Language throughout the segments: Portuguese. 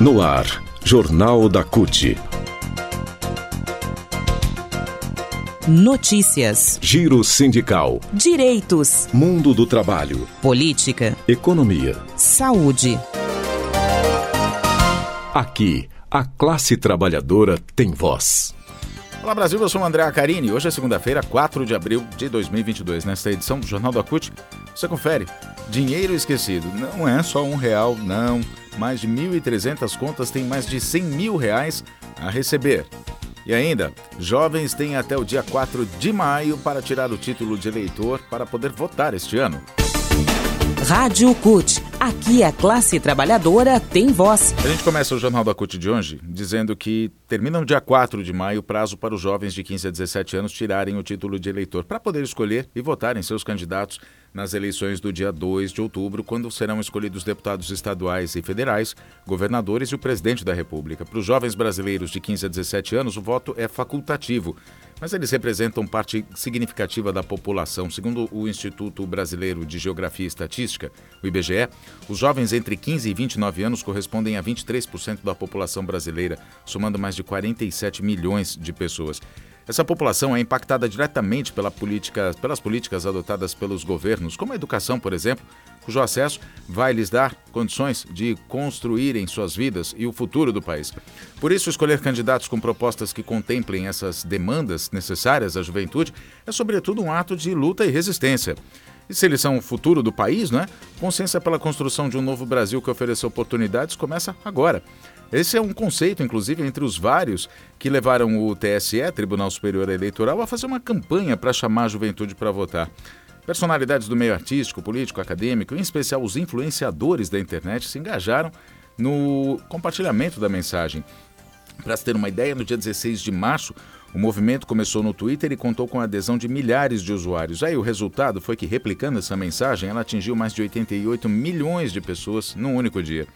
No ar, Jornal da CUT. Notícias. Giro sindical. Direitos. Mundo do trabalho. Política. Economia. Saúde. Aqui, a classe trabalhadora tem voz. Olá Brasil, eu sou o André Acarini. Hoje é segunda-feira, 4 de abril de 2022. Nesta edição do Jornal da CUT, você confere. Dinheiro esquecido. Não é só um real, não. Mais de 1.300 contas têm mais de 100 mil reais a receber. E ainda, jovens têm até o dia 4 de maio para tirar o título de eleitor para poder votar este ano. Rádio CUT. Aqui a classe trabalhadora tem voz. A gente começa o Jornal da CUT de hoje dizendo que termina no dia 4 de maio o prazo para os jovens de 15 a 17 anos tirarem o título de eleitor para poder escolher e votarem seus candidatos nas eleições do dia 2 de outubro, quando serão escolhidos deputados estaduais e federais, governadores e o presidente da República. Para os jovens brasileiros de 15 a 17 anos, o voto é facultativo, mas eles representam parte significativa da população. Segundo o Instituto Brasileiro de Geografia e Estatística, o IBGE, os jovens entre 15 e 29 anos correspondem a 23% da população brasileira, somando mais de 47 milhões de pessoas. Essa população é impactada diretamente pela política, pelas políticas adotadas pelos governos, como a educação, por exemplo, cujo acesso vai lhes dar condições de construírem suas vidas e o futuro do país. Por isso, escolher candidatos com propostas que contemplem essas demandas necessárias à juventude é, sobretudo, um ato de luta e resistência. E se eles são o futuro do país, não é? Consciência pela construção de um novo Brasil que ofereça oportunidades começa agora. Esse é um conceito, inclusive, entre os vários que levaram o TSE, Tribunal Superior Eleitoral, a fazer uma campanha para chamar a juventude para votar. Personalidades do meio artístico, político, acadêmico, em especial os influenciadores da internet, se engajaram no compartilhamento da mensagem. Para se ter uma ideia, no dia 16 de março, o movimento começou no Twitter e contou com a adesão de milhares de usuários. Aí o resultado foi que, replicando essa mensagem, ela atingiu mais de 88 milhões de pessoas num único dia.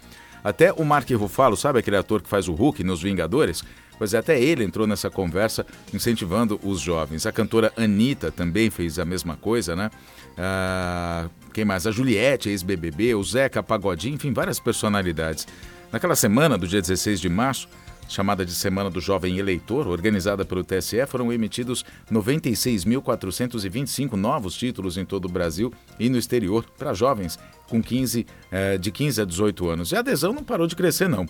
Até o Mark Ruffalo, sabe aquele ator que faz o Hulk nos Vingadores? Pois é, até ele entrou nessa conversa incentivando os jovens. A cantora Anitta também fez a mesma coisa, né? Ah, quem mais? A Juliette, ex-BBB, o Zeca Pagodinho, enfim, várias personalidades. Naquela semana do dia 16 de março, chamada de Semana do Jovem Eleitor, organizada pelo TSE, foram emitidos 96.425 novos títulos em todo o Brasil e no exterior para jovens com 15, eh, de 15 a 18 anos. E a adesão não parou de crescer, não.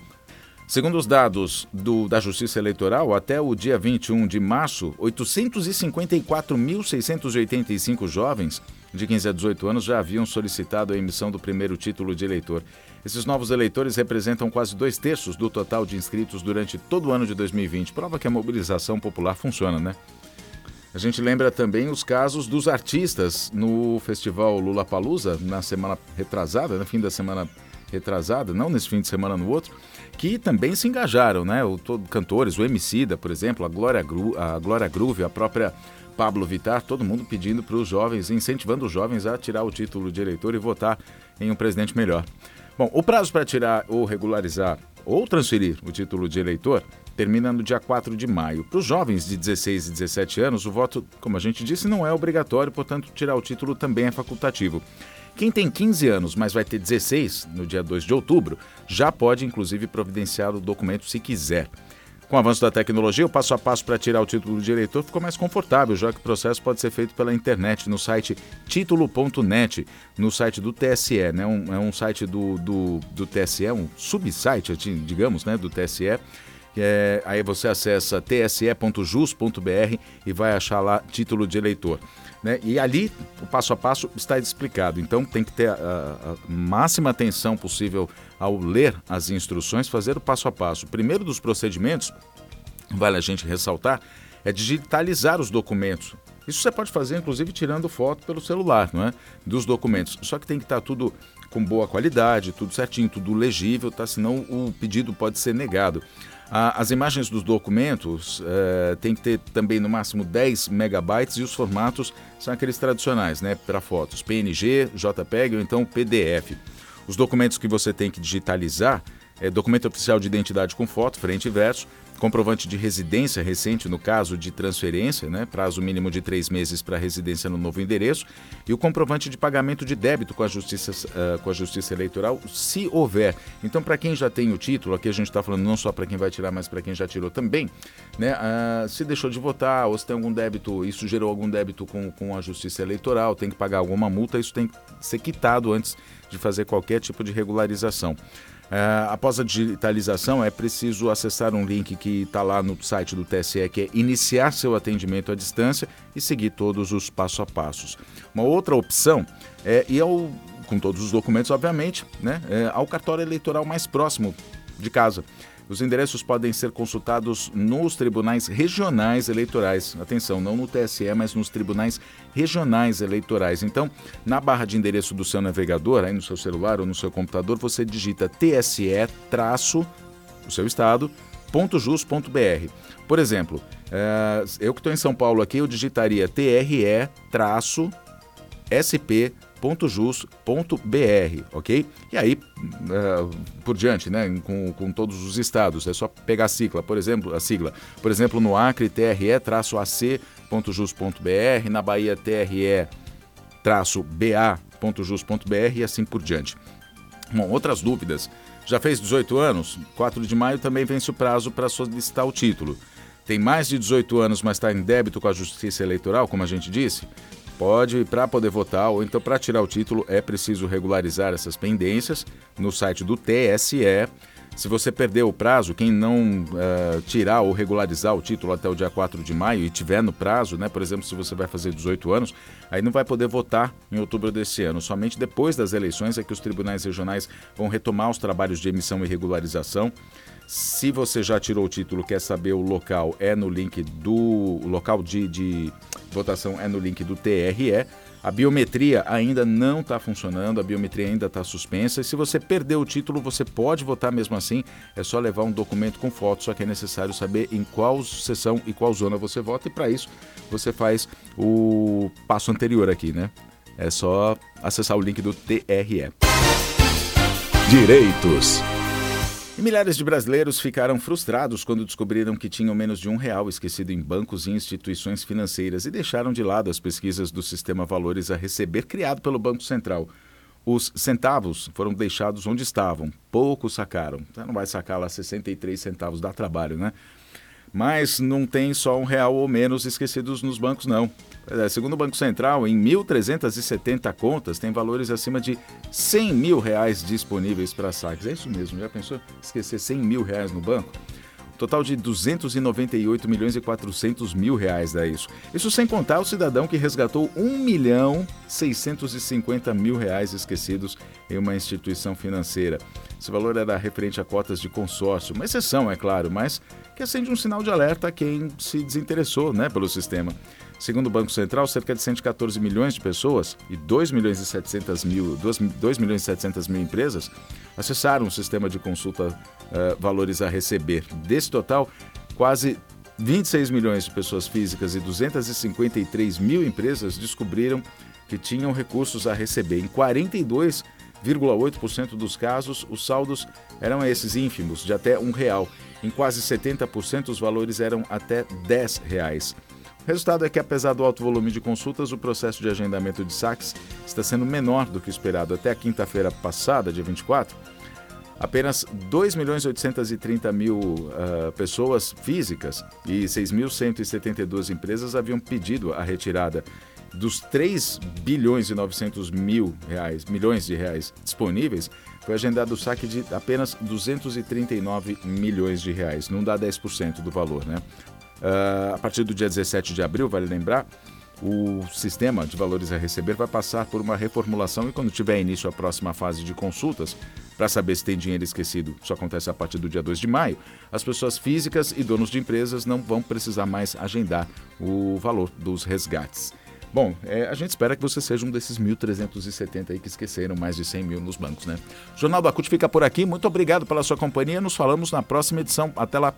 Segundo os dados do, da Justiça Eleitoral, até o dia 21 de março, 854.685 jovens de 15 a 18 anos já haviam solicitado a emissão do primeiro título de eleitor. Esses novos eleitores representam quase dois terços do total de inscritos durante todo o ano de 2020. Prova que a mobilização popular funciona, né? A gente lembra também os casos dos artistas no festival Lula Palusa na semana retrasada, no fim da semana retrasada, não nesse fim de semana no outro, que também se engajaram, né? O todo, cantores, o Emicida, por exemplo, a Glória, Gru, a Glória Groove, a própria Pablo Vittar, todo mundo pedindo para os jovens, incentivando os jovens a tirar o título de eleitor e votar em um presidente melhor. Bom, o prazo para tirar ou regularizar ou transferir o título de eleitor termina no dia 4 de maio. Para os jovens de 16 e 17 anos, o voto, como a gente disse, não é obrigatório, portanto, tirar o título também é facultativo. Quem tem 15 anos, mas vai ter 16 no dia 2 de outubro, já pode inclusive providenciar o documento se quiser. Com o avanço da tecnologia, o passo a passo para tirar o título de eleitor ficou mais confortável, já que o processo pode ser feito pela internet no site título.net, no site do TSE. Né? Um, é um site do, do, do TSE, um subsite, digamos, né, do TSE. É, aí você acessa tse.jus.br e vai achar lá título de eleitor. Né? E ali o passo a passo está explicado. Então tem que ter a, a, máxima atenção possível ao ler as instruções, fazer o passo a passo. O primeiro dos procedimentos, vale a gente ressaltar, é digitalizar os documentos. Isso você pode fazer, inclusive, tirando foto pelo celular, não é? Dos documentos. Só que tem que estar tudo com boa qualidade, tudo certinho, tudo legível, tá? Senão o pedido pode ser negado. As imagens dos documentos é, tem que ter também no máximo 10 megabytes e os formatos são aqueles tradicionais, né, para fotos, PNG, JPEG ou então PDF. Os documentos que você tem que digitalizar é, documento oficial de identidade com foto, frente e verso, comprovante de residência recente no caso de transferência, né, prazo mínimo de três meses para residência no novo endereço, e o comprovante de pagamento de débito com a Justiça, uh, com a justiça Eleitoral, se houver. Então, para quem já tem o título, aqui a gente está falando não só para quem vai tirar, mas para quem já tirou também, né, uh, se deixou de votar ou se tem algum débito, isso gerou algum débito com, com a Justiça Eleitoral, tem que pagar alguma multa, isso tem que ser quitado antes de fazer qualquer tipo de regularização. Uh, após a digitalização, é preciso acessar um link que está lá no site do TSE, que é iniciar seu atendimento à distância e seguir todos os passo a passos. Uma outra opção é ir ao, com todos os documentos, obviamente, né, é, ao cartório eleitoral mais próximo de casa. Os endereços podem ser consultados nos tribunais regionais eleitorais. Atenção, não no TSE, mas nos tribunais regionais eleitorais. Então, na barra de endereço do seu navegador, aí no seu celular ou no seu computador, você digita TSE traço o seu estado .jus.br. Por exemplo, eh, eu que estou em São Paulo aqui, eu digitaria TRE traço SP www.jus.br, ok? E aí, uh, por diante, né, com, com todos os estados, é só pegar a sigla, por exemplo, a sigla, por exemplo, no Acre, TRE-AC.jus.br, na Bahia, TRE-BA.jus.br e assim por diante. Bom, outras dúvidas. Já fez 18 anos? 4 de maio também vence o prazo para solicitar o título. Tem mais de 18 anos, mas está em débito com a Justiça Eleitoral, como a gente disse? Pode, para poder votar, ou então para tirar o título, é preciso regularizar essas pendências no site do TSE. Se você perdeu o prazo, quem não uh, tirar ou regularizar o título até o dia 4 de maio e tiver no prazo, né, por exemplo, se você vai fazer 18 anos, aí não vai poder votar em outubro desse ano. Somente depois das eleições é que os tribunais regionais vão retomar os trabalhos de emissão e regularização. Se você já tirou o título, quer saber o local, é no link do o local de, de votação é no link do TRE. A biometria ainda não está funcionando, a biometria ainda está suspensa. E se você perdeu o título, você pode votar mesmo assim. É só levar um documento com foto, só que é necessário saber em qual sessão e qual zona você vota. E para isso, você faz o passo anterior aqui, né? É só acessar o link do TRE. Direitos. E milhares de brasileiros ficaram frustrados quando descobriram que tinham menos de um real esquecido em bancos e instituições financeiras e deixaram de lado as pesquisas do sistema Valores a Receber criado pelo Banco Central. Os centavos foram deixados onde estavam, poucos sacaram. Você não vai sacar lá 63 centavos, dá trabalho, né? Mas não tem só um real ou menos esquecidos nos bancos, não. É, segundo o Banco Central, em 1.370 contas tem valores acima de 100 mil reais disponíveis para saques. É isso mesmo, já pensou esquecer 100 mil reais no banco? Total de 298 milhões e 400 mil reais dá isso. Isso sem contar o cidadão que resgatou 1 milhão 650 mil reais esquecidos em uma instituição financeira. Esse valor era referente a cotas de consórcio, uma exceção, é claro, mas que acende um sinal de alerta a quem se desinteressou né, pelo sistema. Segundo o Banco Central, cerca de 114 milhões de pessoas e 2 milhões e 700 mil, 2, 2 milhões e 700 mil empresas acessaram o sistema de consulta uh, valores a receber. Desse total, quase 26 milhões de pessoas físicas e 253 mil empresas descobriram que tinham recursos a receber. Em 42,8% dos casos, os saldos eram esses ínfimos, de até um real. Em quase 70% os valores eram até 10 reais. O resultado é que, apesar do alto volume de consultas, o processo de agendamento de saques está sendo menor do que esperado. Até a quinta-feira passada, dia 24, apenas 2 milhões 830 mil uh, pessoas físicas e 6.172 empresas haviam pedido a retirada dos 3 bilhões e 900 mil reais, milhões de reais disponíveis, foi agendado o saque de apenas 239 milhões de reais. Não dá 10% do valor, né? Uh, a partir do dia 17 de abril, vale lembrar, o sistema de valores a receber vai passar por uma reformulação e quando tiver início a próxima fase de consultas, para saber se tem dinheiro esquecido, isso acontece a partir do dia 2 de maio, as pessoas físicas e donos de empresas não vão precisar mais agendar o valor dos resgates. Bom, é, a gente espera que você seja um desses 1.370 aí que esqueceram mais de 100 mil nos bancos, né? O Jornal da CUT fica por aqui. Muito obrigado pela sua companhia. Nos falamos na próxima edição. Até lá.